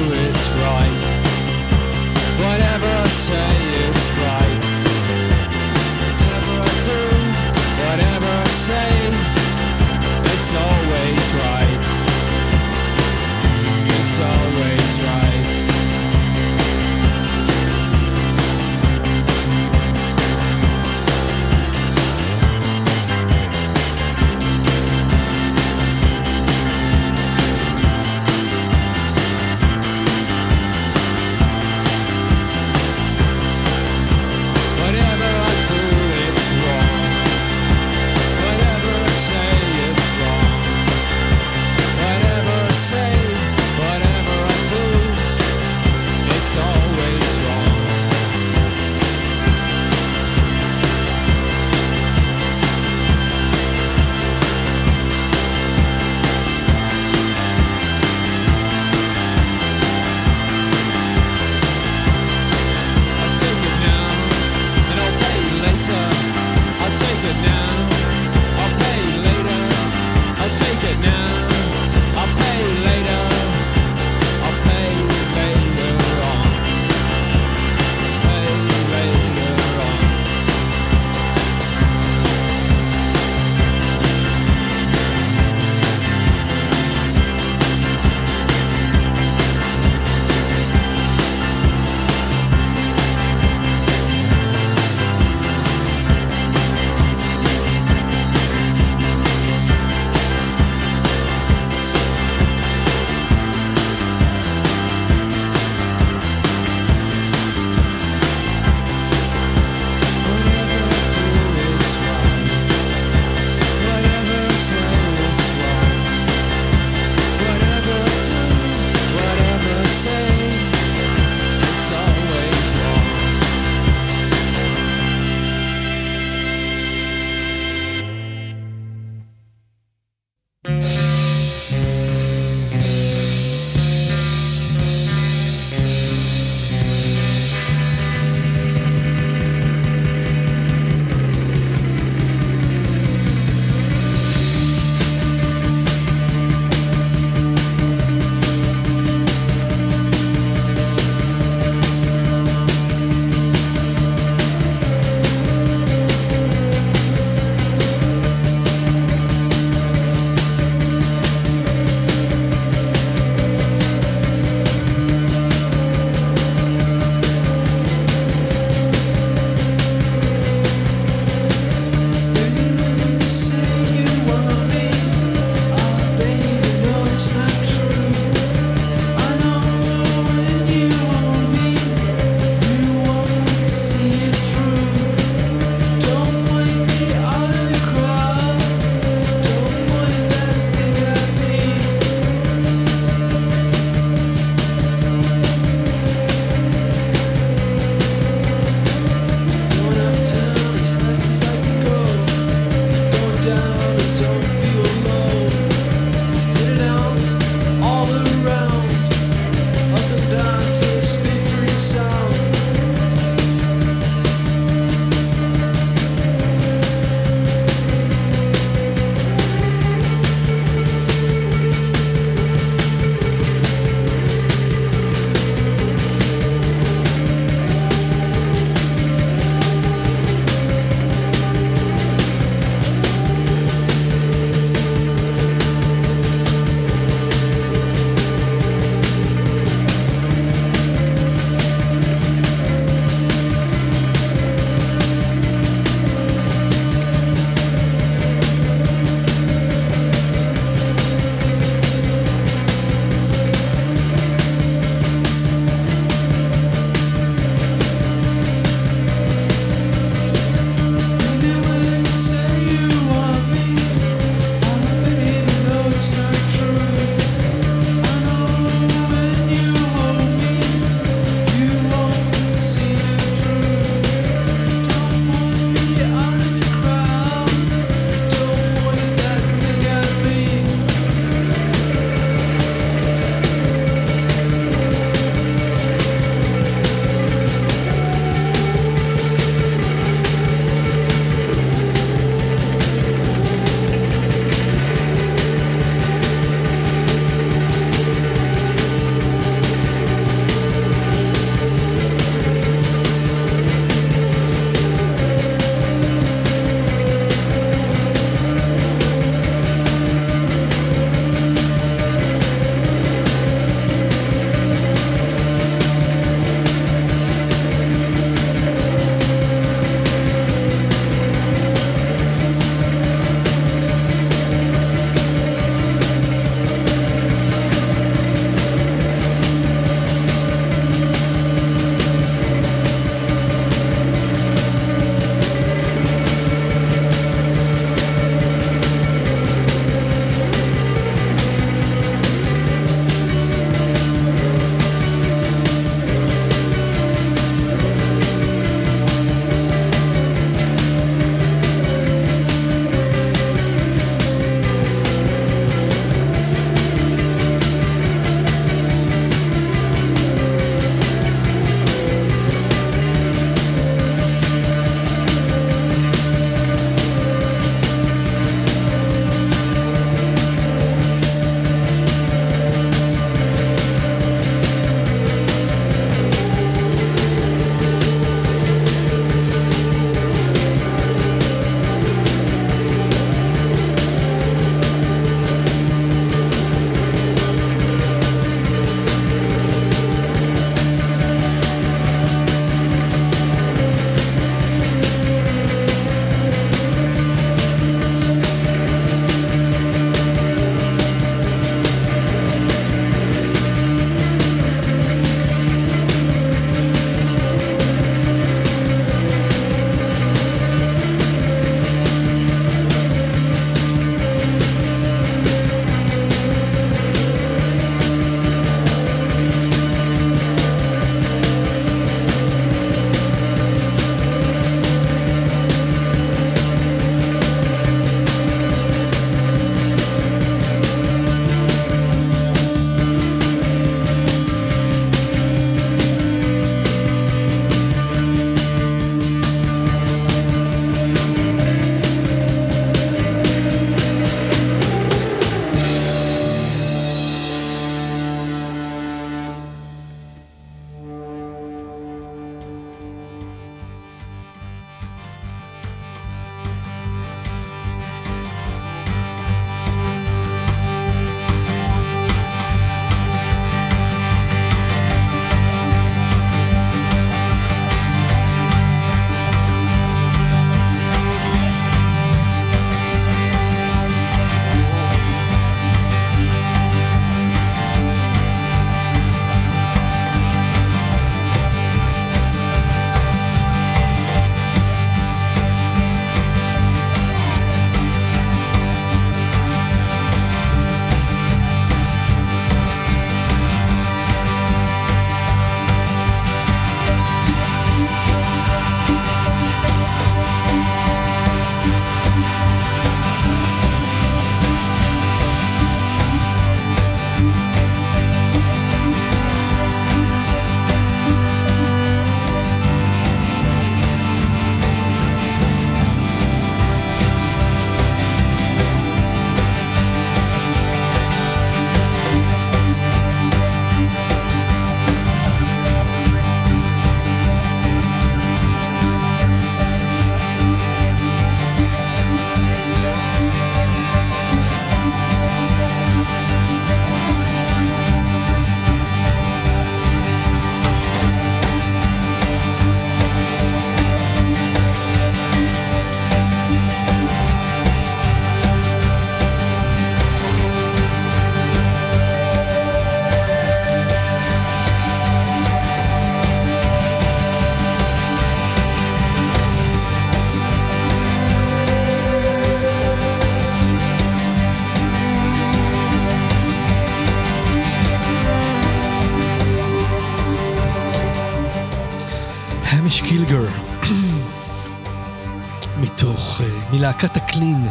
מלהקת הקלין,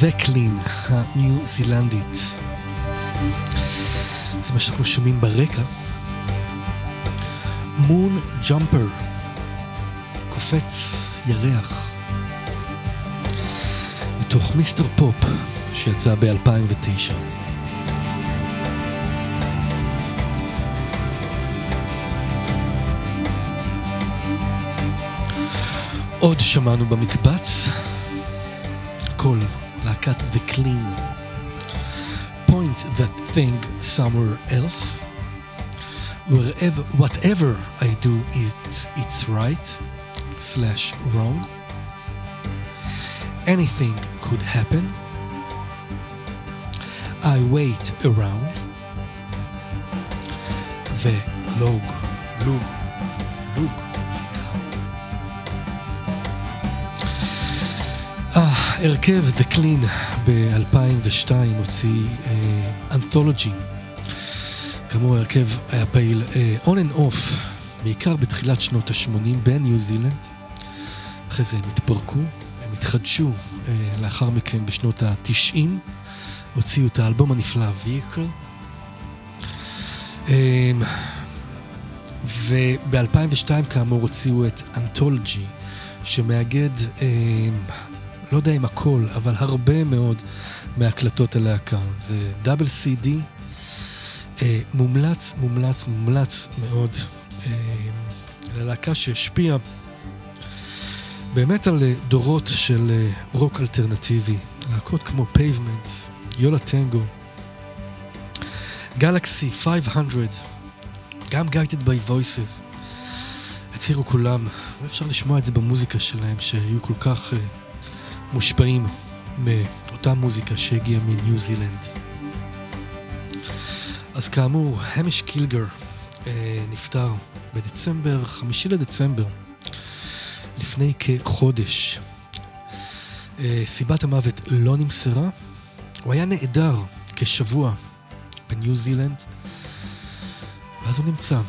Clean, הניו זילנדית. זה מה שאנחנו שומעים ברקע. Moonjumper, קופץ ירח, מתוך Mister Pop, שיצא ב-2009. עוד שמענו במקבץ, cut the clean. Point that thing somewhere else. Wherever, whatever I do, it's, it's right slash wrong. Anything could happen. I wait around. The log, log. אה, הרכב The Clean ב-2002 הוציא אנתולוגי. כאמור ההרכב היה פעיל אה, on and off, בעיקר בתחילת שנות ה-80 בניו זילנד. אחרי זה הם התפרקו, הם התחדשו אה, לאחר מכן בשנות ה-90, הוציאו את האלבום הנפלא Vehicle. אמ, וב-2002 כאמור הוציאו את Anthology, שמאגד, אמ, לא יודע אם הכל, אבל הרבה מאוד מהקלטות הלהקה. זה double CD, אה, מומלץ, מומלץ, מומלץ מאוד. אה, ללהקה שהשפיעה באמת על אה, דורות של רוק אלטרנטיבי. להקות כמו פייבמנט, יולה טנגו, גלקסי 500, גם Guided by Voices. הצהירו כולם, ואפשר לשמוע את זה במוזיקה שלהם, שהיו כל כך מושפעים מאותה מוזיקה שהגיעה מניו זילנד. אז כאמור, המש קילגר uh, נפטר בדצמבר, חמישי לדצמבר, לפני כחודש. Uh, סיבת המוות לא נמסרה, הוא היה נעדר כשבוע בניו זילנד, ואז הוא נמצא.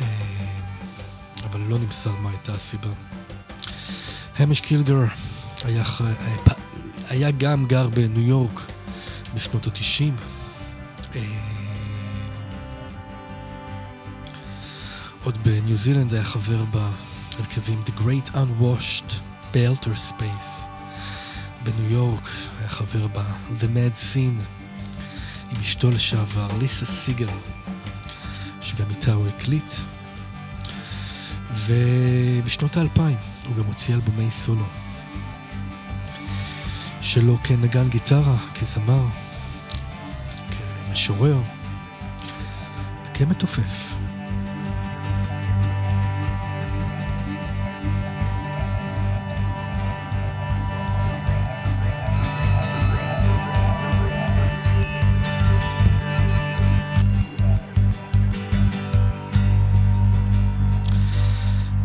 אה, אבל לא נמסר מה הייתה הסיבה. המש קילגר היה, ח- היה גם גר בניו יורק בשנות ה-90. עוד בניו זילנד היה חבר בהרכבים The Great Unwashed באלטר ספייס. בניו יורק היה חבר ב-The Mad Scene עם אשתו לשעבר, ליסה סיגל, שגם איתה הוא הקליט. ובשנות האלפיים הוא גם הוציא אלבומי סולו. שלו כנגן גיטרה, כזמר, כמשורר, כמתופף.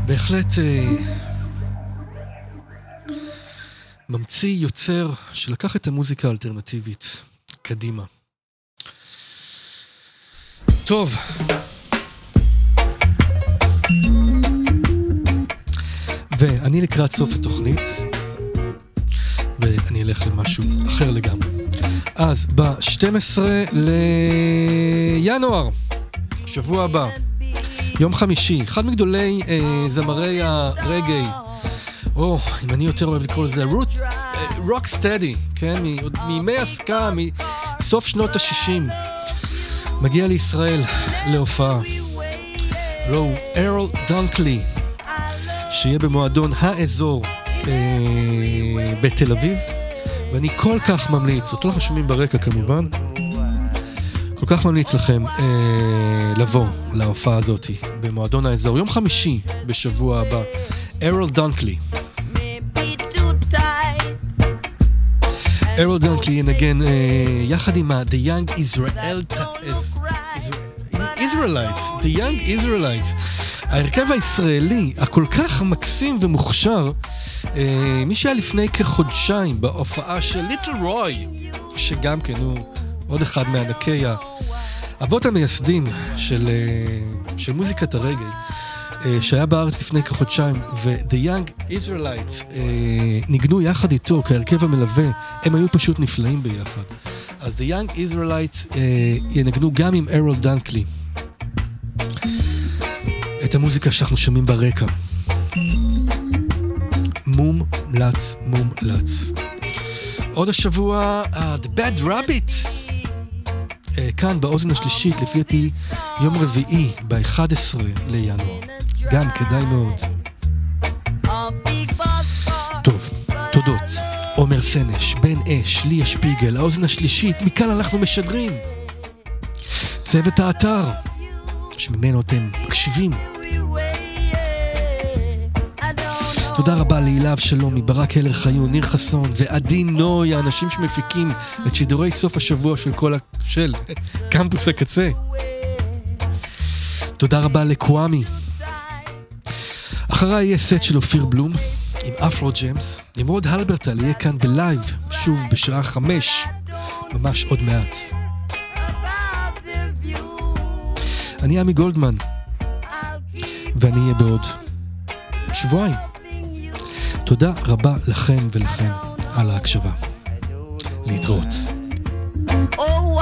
בהחלט ממציא, יוצר, שלקח את המוזיקה האלטרנטיבית קדימה. טוב. ואני לקראת סוף התוכנית, ואני אלך למשהו אחר לגמרי. אז ב-12 לינואר, שבוע הבא, יום חמישי, אחד מגדולי אה, זמרי הרגעי, או, אם אני יותר אוהב לקרוא לזה, רוק סטדי, כן, מ- עוד מימי הסקה, מסוף שנות ה-60, מגיע לישראל להופעה. הלו הוא ארל דונקלי, שיהיה במועדון האזור אה, בתל אביב, ואני כל כך ממליץ, אותו אנחנו שומעים ברקע כמובן, כל כך ממליץ לכם אה, לבוא להופעה הזאת במועדון האזור, יום חמישי בשבוע הבא, ארל דונקלי. ארל דונקלי ינגן יחד עם ה-The Young Israel... Israelites, The Young Israelites. ההרכב הישראלי הכל כך מקסים ומוכשר, אה, מי שהיה לפני כחודשיים בהופעה של ליטל רוי, שגם כן הוא עוד אחד מענקי האבות המייסדים של, אה, של מוזיקת הרגל, שהיה בארץ לפני כחודשיים, ו-The Young Israelites אה, ניגנו יחד איתו כהרכב המלווה, הם היו פשוט נפלאים ביחד. אז The Young Israelites אה, ינגנו גם עם ארול דנקלי. את המוזיקה שאנחנו שומעים ברקע. מומלץ, מומלץ. עוד השבוע, uh, The Bad Rabbit. כאן באוזן השלישית, לפי דעתי יום רביעי, ב-11 לינואר. גם כדאי מאוד. טוב, תודות. עומר סנש, בן אש, ליה שפיגל, האוזן השלישית, מכאן אנחנו משדרים. צוות האתר, שממנו אתם מקשיבים. תודה רבה להילה אבשלומי, ברק הלר חיון, ניר חסון ועדי נוי, האנשים שמפיקים את שידורי סוף השבוע של כל ה... של קמפוס הקצה. תודה רבה לקוואמי. אחריי יהיה סט של אופיר בלום עם אפרו ג'מס. נמרוד הלברטל יהיה כאן ב live, שוב בשעה חמש, ממש עוד מעט. אני עמי גולדמן, ואני אהיה בעוד שבועיים. תודה רבה לכם ולכן על ההקשבה. להתראות. Oh,